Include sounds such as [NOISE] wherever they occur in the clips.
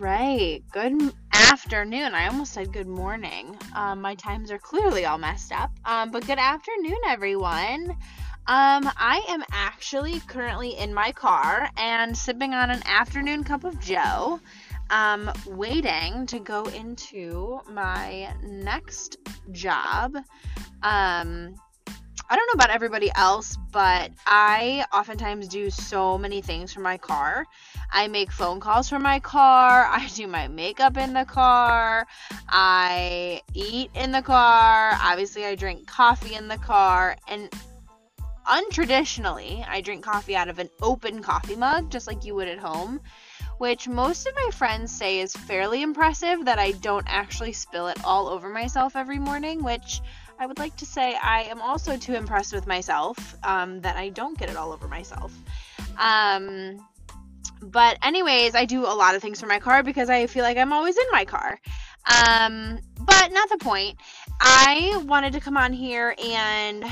right. Good afternoon. I almost said good morning. Um, my times are clearly all messed up. Um, but good afternoon, everyone. Um, I am actually currently in my car and sipping on an afternoon cup of Joe, um, waiting to go into my next job. Um, I don't know about everybody else, but I oftentimes do so many things from my car. I make phone calls from my car. [LAUGHS] I do my makeup in the car. I eat in the car. Obviously, I drink coffee in the car. And untraditionally, I drink coffee out of an open coffee mug, just like you would at home, which most of my friends say is fairly impressive that I don't actually spill it all over myself every morning, which I would like to say I am also too impressed with myself um, that I don't get it all over myself. Um, but, anyways, I do a lot of things for my car because I feel like I'm always in my car. Um, but not the point. I wanted to come on here and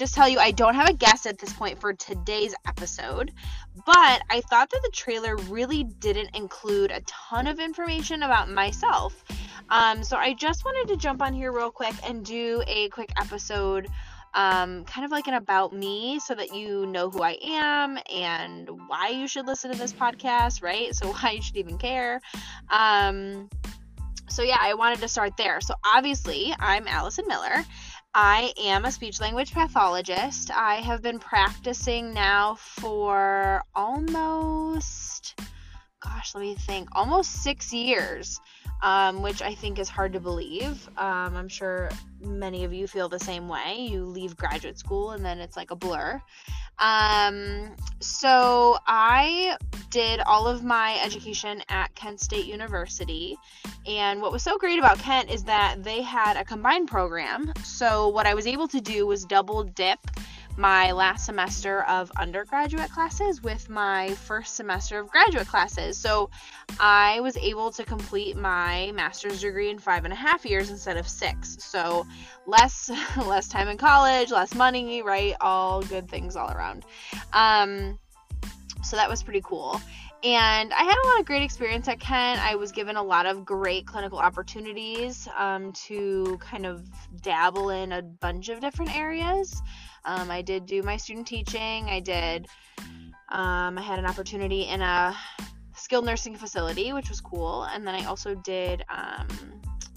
just tell you I don't have a guest at this point for today's episode, but I thought that the trailer really didn't include a ton of information about myself. Um, so I just wanted to jump on here real quick and do a quick episode, um, kind of like an about me, so that you know who I am and why you should listen to this podcast, right? So [LAUGHS] why you should even care. Um, so yeah, I wanted to start there. So obviously, I'm Allison Miller. I am a speech language pathologist. I have been practicing now for almost, gosh, let me think, almost six years um, which I think is hard to believe. Um, I'm sure many of you feel the same way. You leave graduate school and then it's like a blur. Um, so I did all of my education at Kent State University. And what was so great about Kent is that they had a combined program. So what I was able to do was double dip my last semester of undergraduate classes with my first semester of graduate classes. So I was able to complete my master's degree in five and a half years instead of six. So less [LAUGHS] less time in college, less money, right? All good things all around. Um, so that was pretty cool. And I had a lot of great experience at Kent. I was given a lot of great clinical opportunities um, to kind of dabble in a bunch of different areas. Um, I did do my student teaching. I did. Um, I had an opportunity in a skilled nursing facility, which was cool. And then I also did um,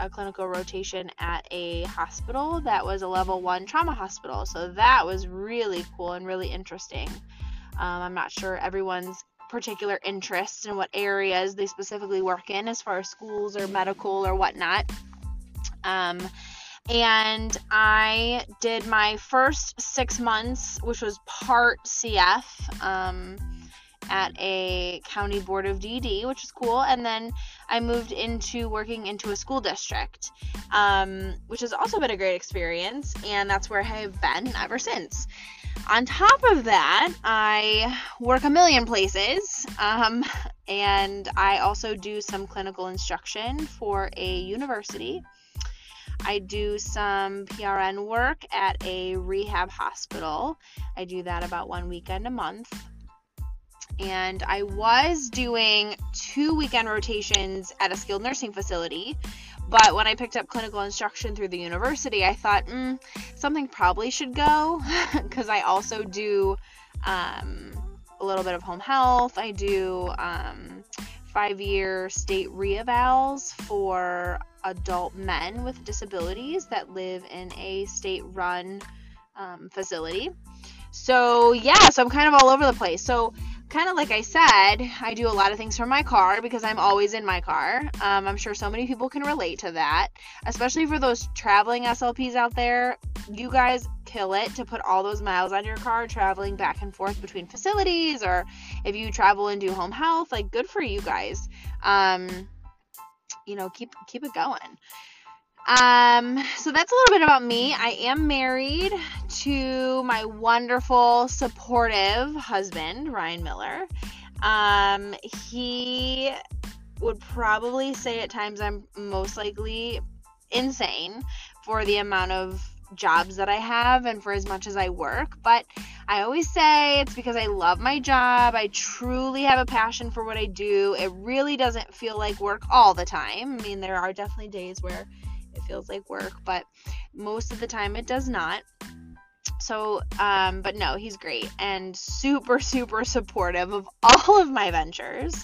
a clinical rotation at a hospital that was a level one trauma hospital. So that was really cool and really interesting. Um, I'm not sure everyone's particular interests and what areas they specifically work in as far as schools or medical or whatnot. Um, and I did my first six months, which was part CF, um, at a county board of DD, which was cool. And then I moved into working into a school district, um, which has also been a great experience. And that's where I have been ever since. On top of that, I work a million places, um, and I also do some clinical instruction for a university. I do some PRN work at a rehab hospital. I do that about one weekend a month. And I was doing two weekend rotations at a skilled nursing facility. But when I picked up clinical instruction through the university, I thought, mm, something probably should go [LAUGHS] because I also do um, a little bit of home health. I do um, five year state reevals for adult men with disabilities that live in a state run um, facility. So, yeah, so I'm kind of all over the place. So, kind of like I said, I do a lot of things from my car because I'm always in my car. Um, I'm sure so many people can relate to that, especially for those traveling SLPs out there. You guys kill it to put all those miles on your car traveling back and forth between facilities, or if you travel and do home health, like good for you guys. Um, you know, keep keep it going. Um, so that's a little bit about me. I am married to my wonderful, supportive husband, Ryan Miller. Um, he would probably say at times I'm most likely insane for the amount of jobs that I have and for as much as I work, but I always say it's because I love my job. I truly have a passion for what I do. It really doesn't feel like work all the time. I mean, there are definitely days where it feels like work, but most of the time it does not. So, um, but no, he's great and super, [LAUGHS] super supportive of all of my ventures,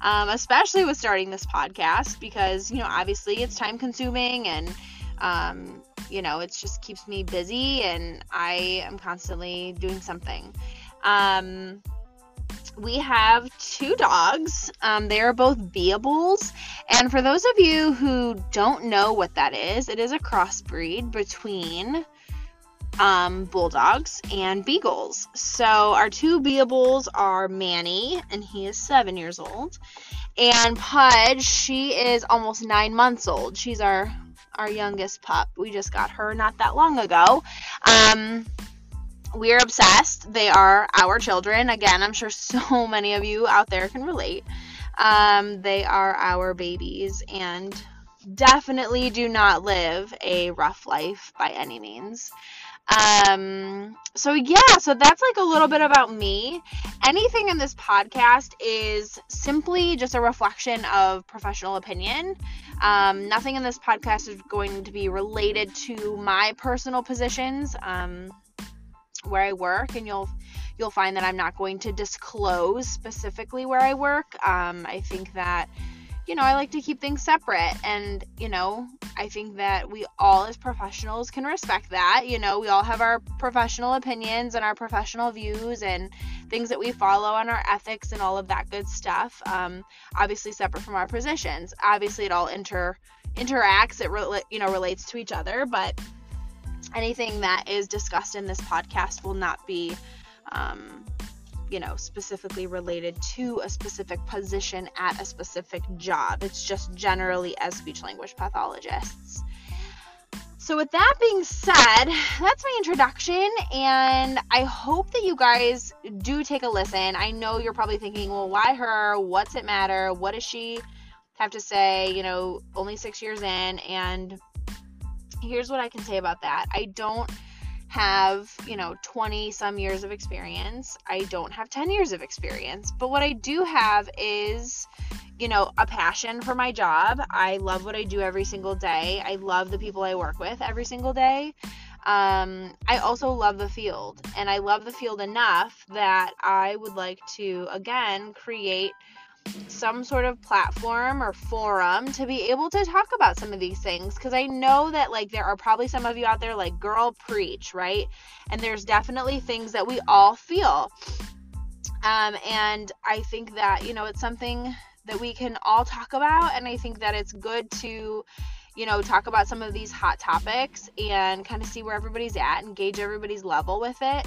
um, especially with starting this podcast because, you know, obviously it's time consuming and, um, you know, it just keeps me busy and I am constantly doing something. Um, we have two dogs. Um, they are both Beabulls. And for those of you who don't know what that is, it is a crossbreed between um, bulldogs and beagles. So our two Beabulls are Manny, and he is seven years old, and Pudge, she is almost nine months old. She's our our youngest pup. We just got her not that long ago. Um, we're obsessed. They are our children. Again, I'm sure [LAUGHS] so many of you out there can relate. Um, they are our babies and definitely do not live a rough life by any means. Um, so yeah, so that's like a little bit about me. Anything in this podcast is simply just a reflection of professional opinion. Um, nothing in this podcast is going to be related to my personal positions, um, where I work, and you'll you'll find that I'm not going to disclose specifically where I work. Um, I think that you know, I like to keep things separate. And, you know, I think that we all as professionals can respect that. You know, we all have our professional opinions and our professional views and things that we follow on our ethics and all of that good stuff. Um, obviously, separate from our positions. Obviously, it all inter interacts. It re- you know relates to each other, but anything that is discussed in this podcast will not be um, you know, specifically related to a specific position at a specific job. It's just generally as speech language pathologists. So, with that being said, that's my introduction, and I hope that you guys do take a listen. I know you're probably thinking, well, why her? What's it matter? What does she have to say? You know, only six years in, and here's what I can say about that. I don't have, you know, 20 some years of experience. I don't have 10 years of experience. But what I do have is, you know, a passion for my job. I love what I do every single day. I love the people I work with every single day. Um, I also love the field, and I love the field enough that I would like to, again, create some sort of platform or forum to be able to talk about some of these things because I know that like there are probably some of you out there like girl preach, right? And there's definitely things that we all feel. Um, and I think that, you know, it's something that we can all talk about and I think that it's good to you know, talk about some of these hot topics and kind of see where everybody's at and gauge everybody's level with it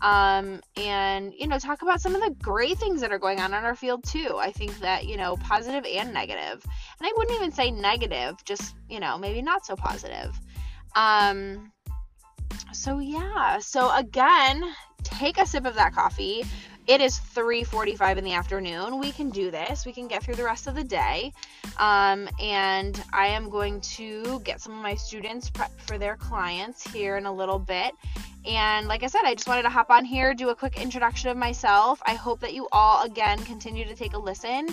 um, and you know talk about some of the great things that are going on in our field too i think that you know positive and negative and i wouldn't even say negative just you know maybe not so positive um, so yeah so again take a sip of that coffee it is 3:45 in the afternoon. We can do this. We can get through the rest of the day. Um, and I am going to get some of my students prepped for their clients here in a little bit. And like I said, I just wanted to hop on here, do a quick introduction of myself. I hope that you all again continue to take a listen.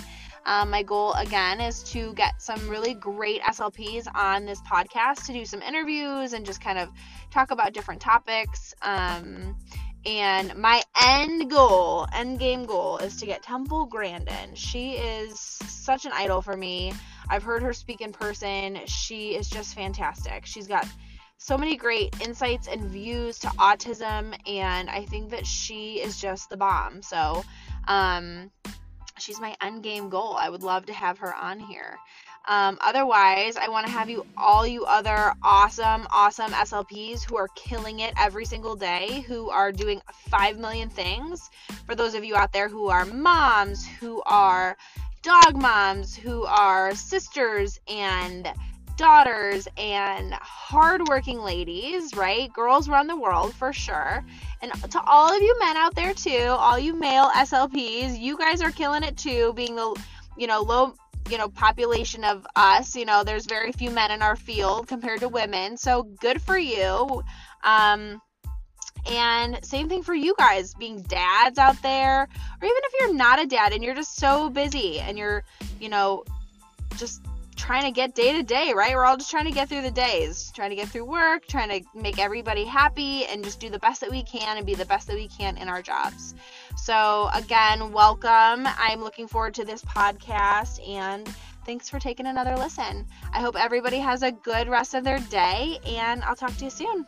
Um, my goal again is to get some really great SLPs on this podcast to do some interviews and just kind of talk about different topics. Um, and my end goal, end game goal, is to get Temple Grandin. She is such an idol for me. I've heard her speak in person. She is just fantastic. She's got so many great insights and views to autism, and I think that she is just the bomb. So, um, she's my end game goal. I would love to have her on here. Um, otherwise, I want to have you all you other awesome, awesome SLPs who are killing it every single day, who are doing 5 million things. For those of you out there who are moms, who are dog moms, who are sisters and daughters and hardworking ladies, right? Girls run the world for sure. And to all of you men out there too, all you male SLPs, you guys are killing it too, being the you know low you know population of us you know there's very few men in our field compared to women so good for you um And same thing for you guys, being dads out there, or even if you're not a dad and you're just so busy and you're, you know, just trying to get day to day, right? We're all just trying to get through the days, trying to get through work, trying to make everybody happy and just do the best that we can and be the best that we can in our jobs. So, again, welcome. I'm looking forward to this podcast and thanks for taking another listen. I hope everybody has a good rest of their day and I'll talk to you soon.